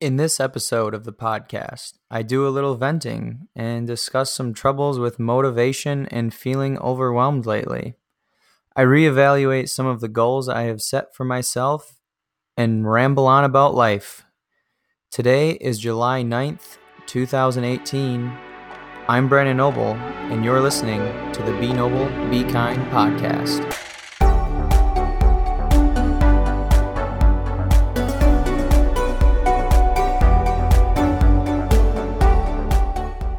In this episode of the podcast, I do a little venting and discuss some troubles with motivation and feeling overwhelmed lately. I reevaluate some of the goals I have set for myself and ramble on about life. Today is July 9th, 2018. I'm Brandon Noble, and you're listening to the Be Noble, Be Kind podcast.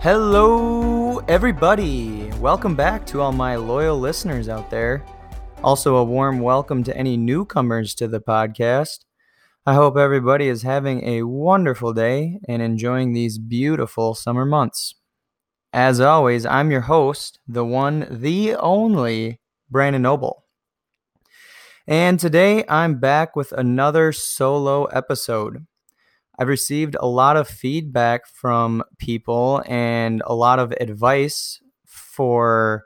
Hello, everybody. Welcome back to all my loyal listeners out there. Also, a warm welcome to any newcomers to the podcast. I hope everybody is having a wonderful day and enjoying these beautiful summer months. As always, I'm your host, the one, the only Brandon Noble. And today I'm back with another solo episode. I've received a lot of feedback from people and a lot of advice for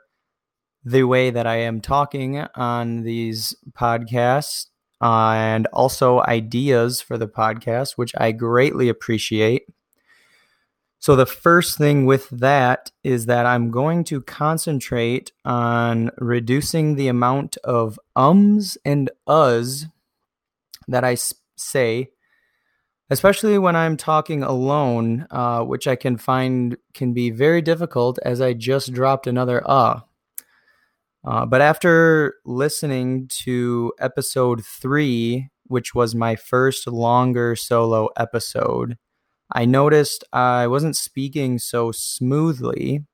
the way that I am talking on these podcasts uh, and also ideas for the podcast, which I greatly appreciate. So, the first thing with that is that I'm going to concentrate on reducing the amount of ums and uhs that I say especially when I'm talking alone, uh, which I can find can be very difficult as I just dropped another uh. uh. but after listening to episode three, which was my first longer solo episode, I noticed I wasn't speaking so smoothly.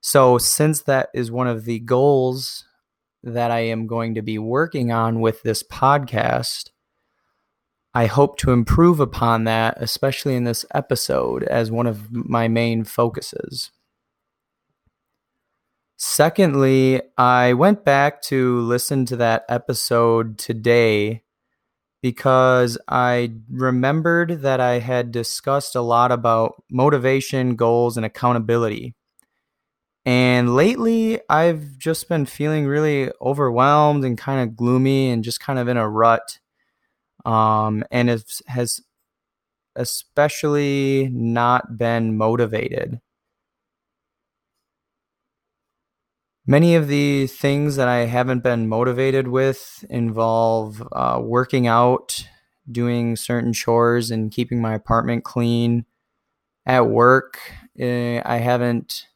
So, since that is one of the goals that I am going to be working on with this podcast, I hope to improve upon that, especially in this episode, as one of my main focuses. Secondly, I went back to listen to that episode today because I remembered that I had discussed a lot about motivation, goals, and accountability. And lately, I've just been feeling really overwhelmed and kind of gloomy and just kind of in a rut um, and it has especially not been motivated. Many of the things that I haven't been motivated with involve uh, working out, doing certain chores, and keeping my apartment clean. At work, eh, I haven't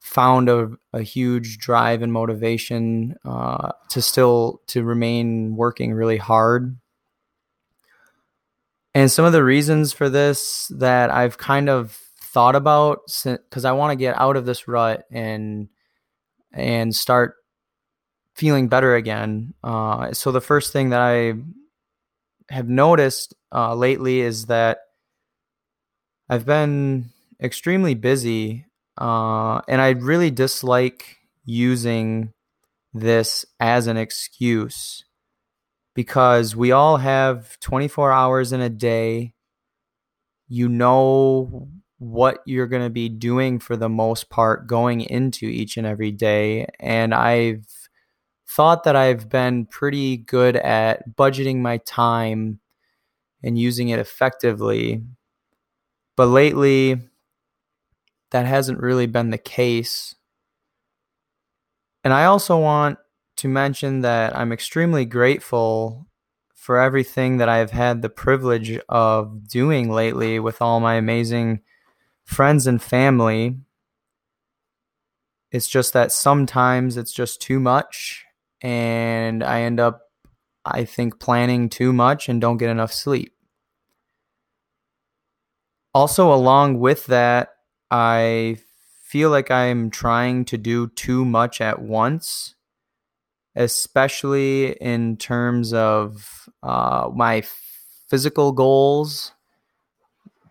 found a, a huge drive and motivation uh, to still to remain working really hard and some of the reasons for this that I've kind of thought about because I want to get out of this rut and and start feeling better again. Uh, so the first thing that I have noticed uh, lately is that I've been extremely busy, uh, and I really dislike using this as an excuse because we all have 24 hours in a day. You know what you're going to be doing for the most part going into each and every day. And I've thought that I've been pretty good at budgeting my time and using it effectively. But lately, that hasn't really been the case. And I also want to mention that I'm extremely grateful for everything that I've had the privilege of doing lately with all my amazing friends and family. It's just that sometimes it's just too much, and I end up, I think, planning too much and don't get enough sleep. Also, along with that, I feel like I'm trying to do too much at once especially in terms of uh, my physical goals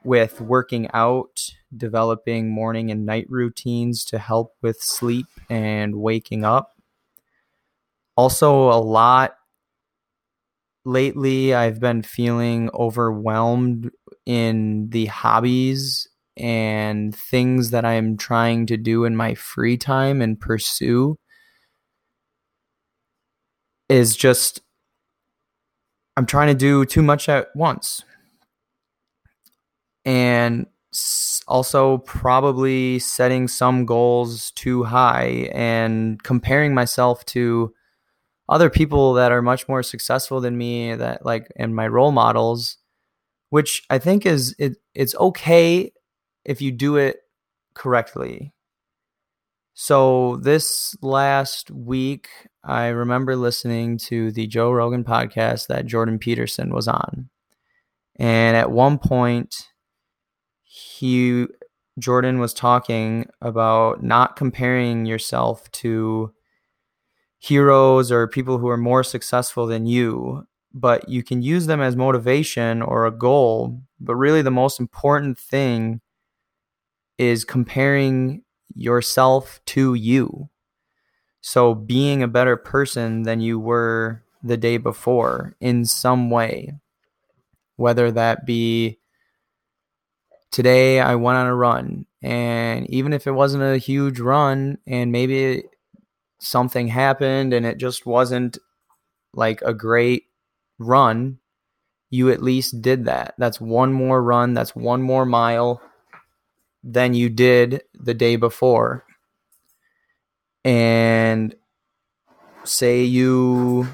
with working out, developing morning and night routines to help with sleep and waking up. Also, a lot lately, I've been feeling overwhelmed in the hobbies and things that I'm trying to do in my free time and pursue is just I'm trying to do too much at once. and also probably setting some goals too high and comparing myself to other people that are much more successful than me that like and my role models which i think is it, it's okay if you do it correctly so this last week i remember listening to the joe rogan podcast that jordan peterson was on and at one point he jordan was talking about not comparing yourself to heroes or people who are more successful than you, but you can use them as motivation or a goal. But really, the most important thing is comparing yourself to you. So, being a better person than you were the day before in some way, whether that be today I went on a run, and even if it wasn't a huge run, and maybe something happened and it just wasn't like a great run, you at least did that. That's one more run, that's one more mile than you did the day before. And say you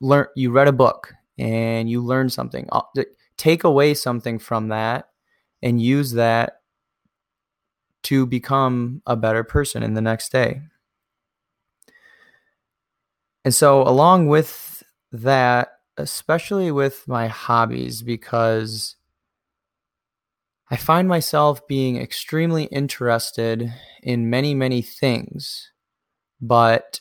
learn you read a book and you learn something. Uh, take away something from that and use that to become a better person in the next day. And so, along with that, especially with my hobbies, because I find myself being extremely interested in many, many things, but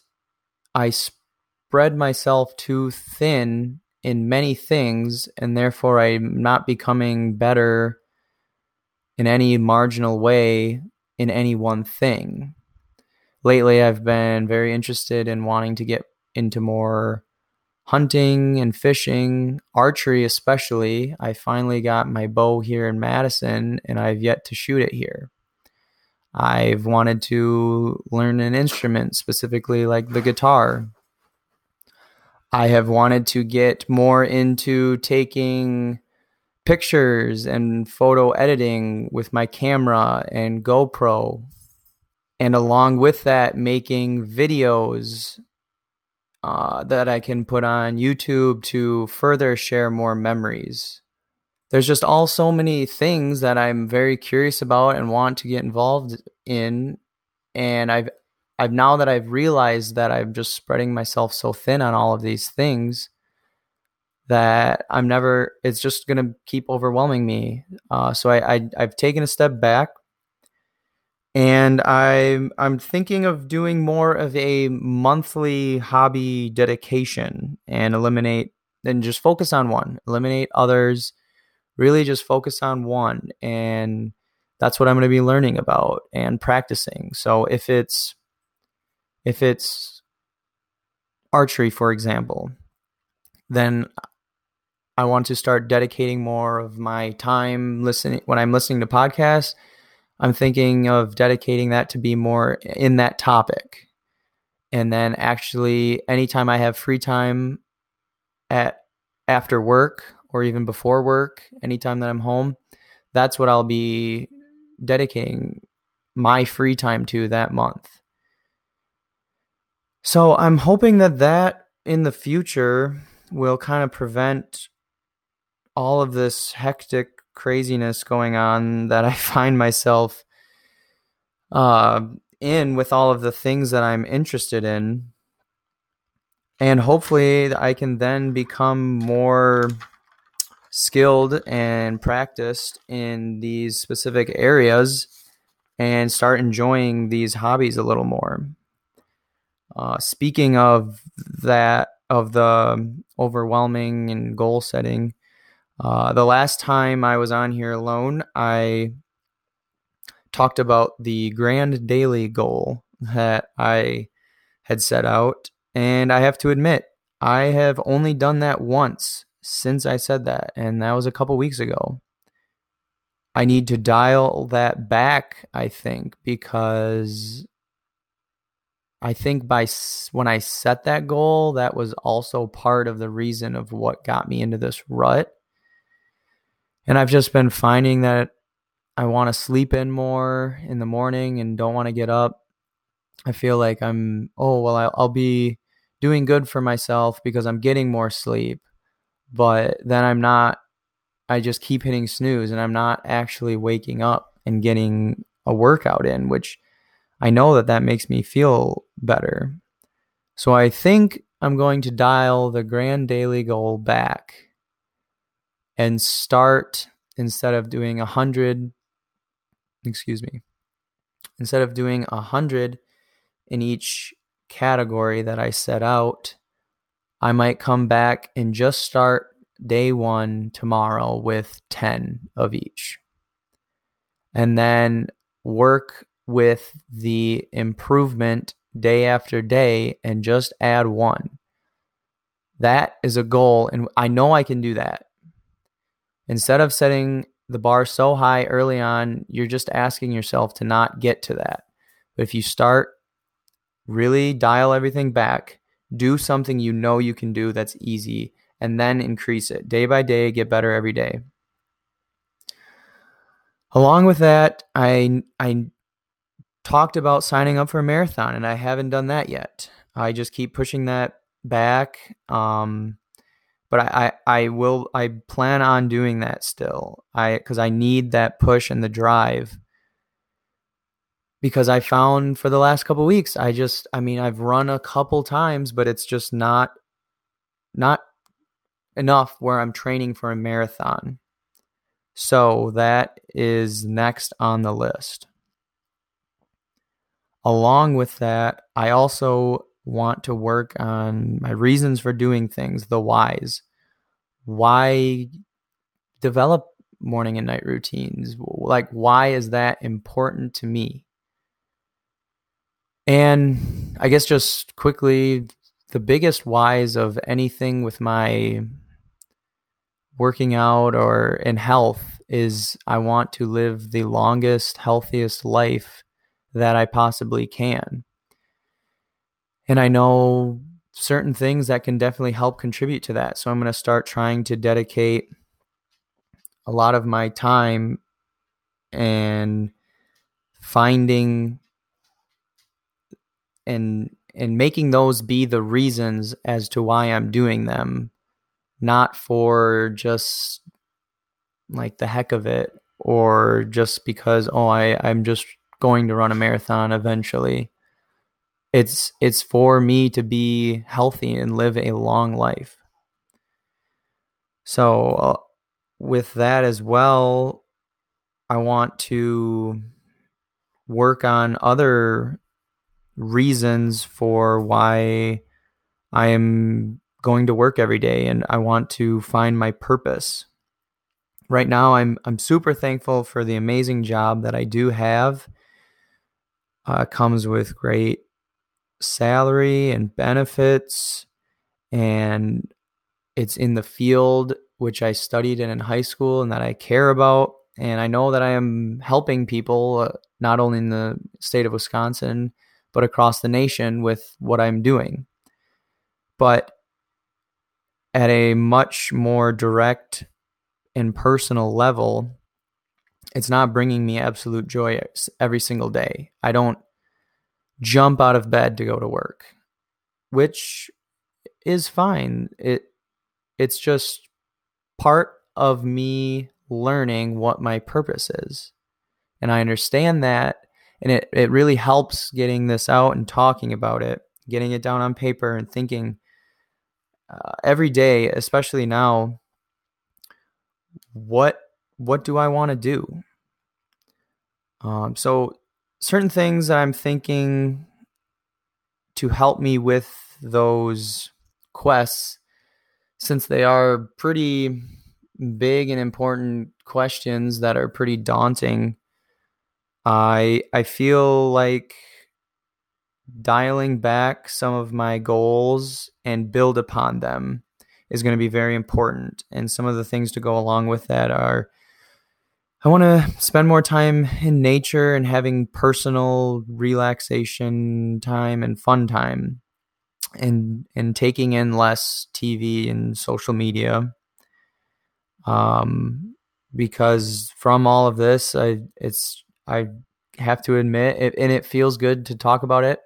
I spread myself too thin in many things, and therefore I'm not becoming better in any marginal way in any one thing. Lately, I've been very interested in wanting to get into more hunting and fishing, archery especially. I finally got my bow here in Madison and I've yet to shoot it here. I've wanted to learn an instrument, specifically like the guitar. I have wanted to get more into taking pictures and photo editing with my camera and GoPro. And along with that, making videos uh, that I can put on YouTube to further share more memories. There's just all so many things that I'm very curious about and want to get involved in. And I've I've now that I've realized that I'm just spreading myself so thin on all of these things that I'm never it's just gonna keep overwhelming me. Uh, so I, I I've taken a step back and I'm I'm thinking of doing more of a monthly hobby dedication and eliminate and just focus on one, eliminate others, really just focus on one and that's what I'm going to be learning about and practicing. So if it's if it's archery for example, then I want to start dedicating more of my time listening when I'm listening to podcasts I'm thinking of dedicating that to be more in that topic. And then actually anytime I have free time at after work or even before work, anytime that I'm home, that's what I'll be dedicating my free time to that month. So I'm hoping that that in the future will kind of prevent all of this hectic craziness going on that I find myself uh, in with all of the things that I'm interested in. And hopefully, I can then become more skilled and practiced in these specific areas and start enjoying these hobbies a little more. Uh, speaking of that, of the overwhelming and goal setting, uh, the last time I was on here alone, I talked about the grand daily goal that I had set out. And I have to admit, I have only done that once since I said that, and that was a couple weeks ago. I need to dial that back, I think, because I think by when I set that goal, that was also part of the reason of what got me into this rut And I've just been finding that I want to sleep in more in the morning and don't want to get up. I feel like I'm, oh, well, I'll, be doing good for myself because I'm getting more sleep. But then I'm not, I just keep hitting snooze and I'm not actually waking up and getting a workout in, which I know that that makes me feel better. So I think I'm going to dial the grand daily goal back and start instead of doing a hundred, excuse me, instead of doing a hundred in each category that I set out, I might come back and just start day one tomorrow with 10 of each. And then work with the improvement day after day and just add one. That is a goal. And I know I can do that. Instead of setting the bar so high early on, you're just asking yourself to not get to that. But if you start really dial everything back, do something you know you can do that's easy, and then increase it day by day, get better every day. Along with that, I I talked about signing up for a marathon and I haven't done that yet. I just keep pushing that back. Um, but I, I, I will I plan on doing that still. I because I need that push and the drive because I found for the last couple weeks, I just, I mean, I've run a couple times, but it's just not, not enough where I'm training for a marathon. So that is next on the list. Along with that, I also want to work on my reasons for doing things, the whys. Why develop morning and night routines? Like, why is that important to me? And I guess just quickly, the biggest whys of anything with my working out or in health is I want to live the longest, healthiest life that I possibly can. And I know certain things that can definitely help contribute to that. So I'm going to start trying to dedicate a lot of my time and finding and and making those be the reasons as to why I'm doing them, not for just like the heck of it or just because oh I I'm just going to run a marathon eventually. It's it's for me to be healthy and live a long life. So uh, with that as well, I want to work on other reasons for why I am going to work every day and I want to find my purpose. Right now I'm I'm super thankful for the amazing job that I do have. Uh, comes with great salary and benefits and it's in the field which I studied in in high school and that I care about and I know that I am helping people uh, not only in the state of Wisconsin but across the nation with what I'm doing. But at a much more direct and personal level, it's not bringing me absolute joy every single day. I don't jump out of bed to go to work, which is fine. It it's just part of me learning what my purpose is. And I understand that and it, it really helps getting this out and talking about it getting it down on paper and thinking uh, every day especially now what what do i want to do um, so certain things that i'm thinking to help me with those quests since they are pretty big and important questions that are pretty daunting I I feel like dialing back some of my goals and build upon them is going to be very important. And some of the things to go along with that are I want to spend more time in nature and having personal relaxation time and fun time and and taking in less TV and social media. Um because from all of this, I it's I have to admit, it, and it feels good to talk about it.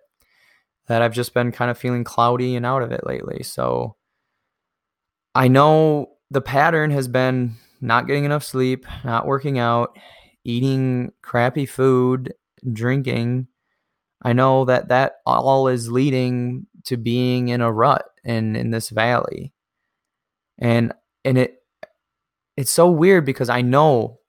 That I've just been kind of feeling cloudy and out of it lately. So I know the pattern has been not getting enough sleep, not working out, eating crappy food, drinking. I know that that all is leading to being in a rut and in this valley. And and it it's so weird because I know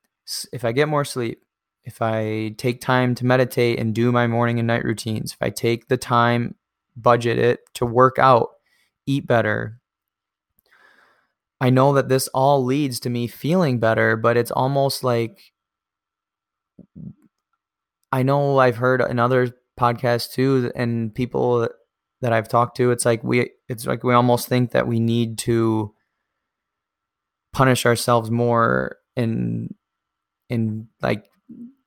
if I get more sleep, if I take time to meditate and do my morning and night routines, if I take the time, budget it to work out, eat better, I know that this all leads to me feeling better, but it's almost like I know I've heard in other podcasts too, and people that I've talked to, it's like we, it's like we almost think that we need to punish ourselves more and and like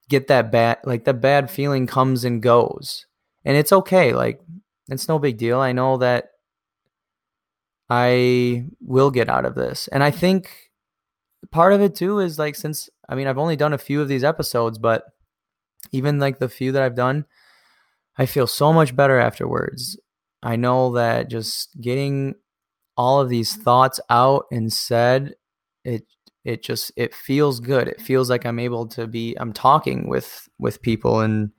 get that bad like the bad feeling comes and goes. And it's okay like it's no big deal. I know that i will get out of this. And i think part of it too is like since i mean i've only done a few of these episodes but even like the few that i've done i feel so much better afterwards. I know that just getting all of these thoughts out and said it it just it feels good. It feels like i'm able to be i'm talking with with people and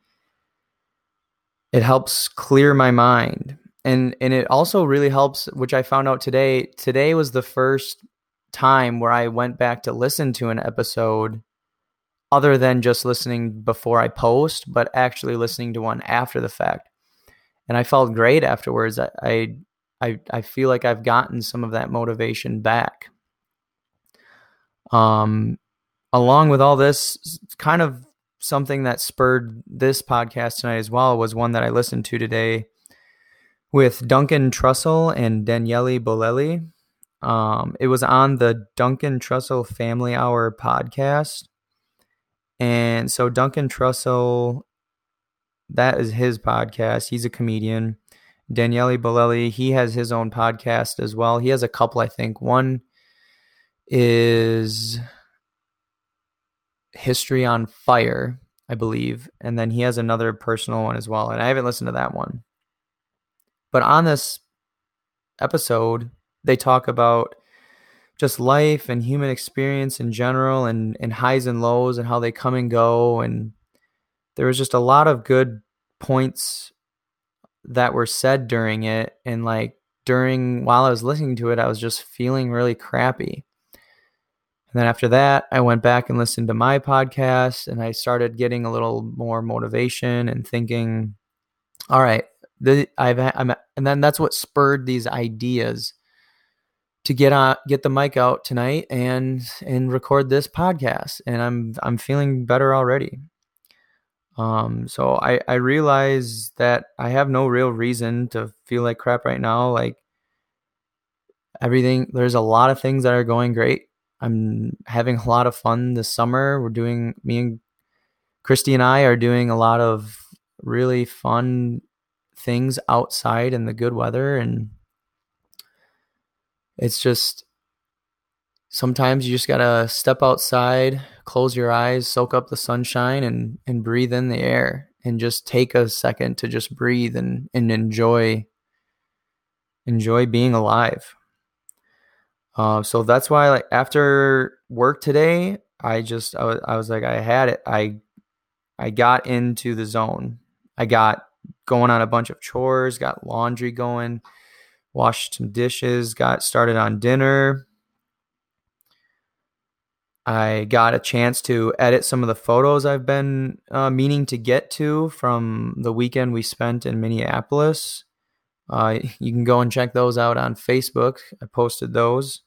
it helps clear my mind and and it also really helps which i found out today today was the first time where i went back to listen to an episode other than just listening before i post but actually listening to one after the fact. And i felt great afterwards. I i i feel like i've gotten some of that motivation back. Um, along with all this, kind of something that spurred this podcast tonight as well was one that I listened to today with Duncan Trussell and Daniele Bolelli. Um, it was on the Duncan Trussell Family Hour podcast. And so Duncan Trussell, that is his podcast. He's a comedian. Daniele Bolelli, he has his own podcast as well. He has a couple, I think. One is History on Fire, I believe. And then he has another personal one as well. And I haven't listened to that one. But on this episode, they talk about just life and human experience in general and, and highs and lows and how they come and go. And there was just a lot of good points that were said during it. And like during while I was listening to it, I was just feeling really crappy. And then after that, I went back and listened to my podcast and I started getting a little more motivation and thinking, all right, the, I've, I'm, and then that's what spurred these ideas to get on, get the mic out tonight and, and record this podcast. And I'm, I'm feeling better already. Um, so I, I realize that I have no real reason to feel like crap right now. Like everything, there's a lot of things that are going great I'm having a lot of fun this summer. We're doing me and Christy and I are doing a lot of really fun things outside in the good weather and it's just sometimes you just got to step outside, close your eyes, soak up the sunshine and and breathe in the air and just take a second to just breathe and and enjoy enjoy being alive. Uh, so that's why, like after work today, I just I was, I was like I had it. I I got into the zone. I got going on a bunch of chores, got laundry going, washed some dishes, got started on dinner. I got a chance to edit some of the photos I've been uh, meaning to get to from the weekend we spent in Minneapolis. Uh, you can go and check those out on Facebook. I posted those.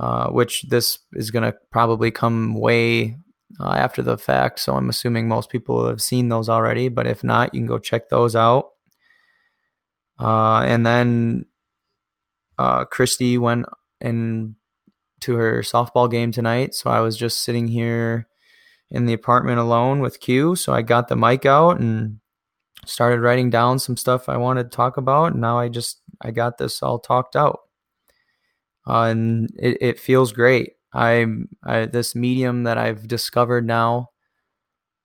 Uh, which this is going to probably come way uh, after the fact. So I'm assuming most people have seen those already. But if not, you can go check those out. Uh, and then uh, Christy went in to her softball game tonight. So I was just sitting here in the apartment alone with Q. So I got the mic out and started writing down some stuff I wanted to talk about. And now I just I got this all talked out uh, and it, it feels great. I'm I, this medium that I've discovered now.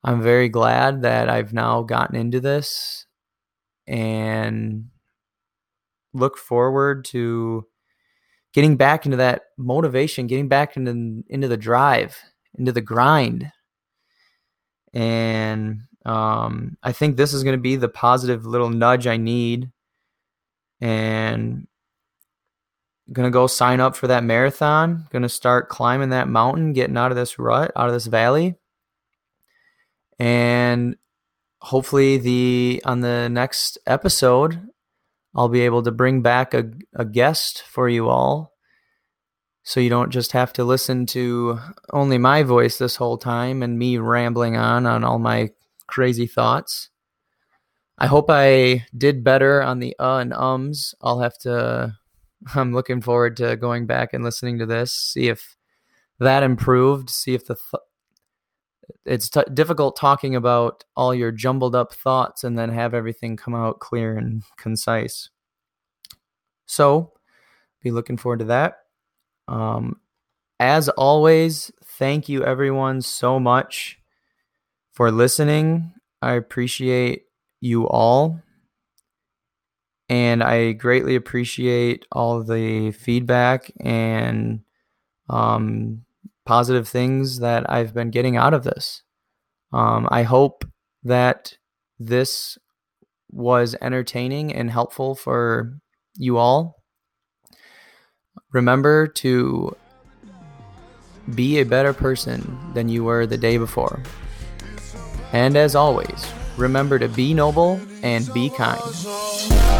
I'm very glad that I've now gotten into this and look forward to getting back into that motivation, getting back into into the drive, into the grind. And um, I think this is going to be the positive little nudge I need. And gonna go sign up for that marathon. Gonna start climbing that mountain, getting out of this rut, out of this valley. And hopefully the on the next episode I'll be able to bring back a, a guest for you all so you don't just have to listen to only my voice this whole time and me rambling on on all my crazy thoughts. I hope I did better on the uh and ums. I'll have to I'm looking forward to going back and listening to this, see if that improved, see if the th- it's t- difficult talking about all your jumbled up thoughts and then have everything come out clear and concise. So, be looking forward to that. Um, as always, thank you everyone so much for listening. I appreciate you all. And I greatly appreciate all the feedback and um, positive things that I've been getting out of this. Um, I hope that this was entertaining and helpful for you all. Remember to be a better person than you were the day before. And as always, remember to be noble and be kind.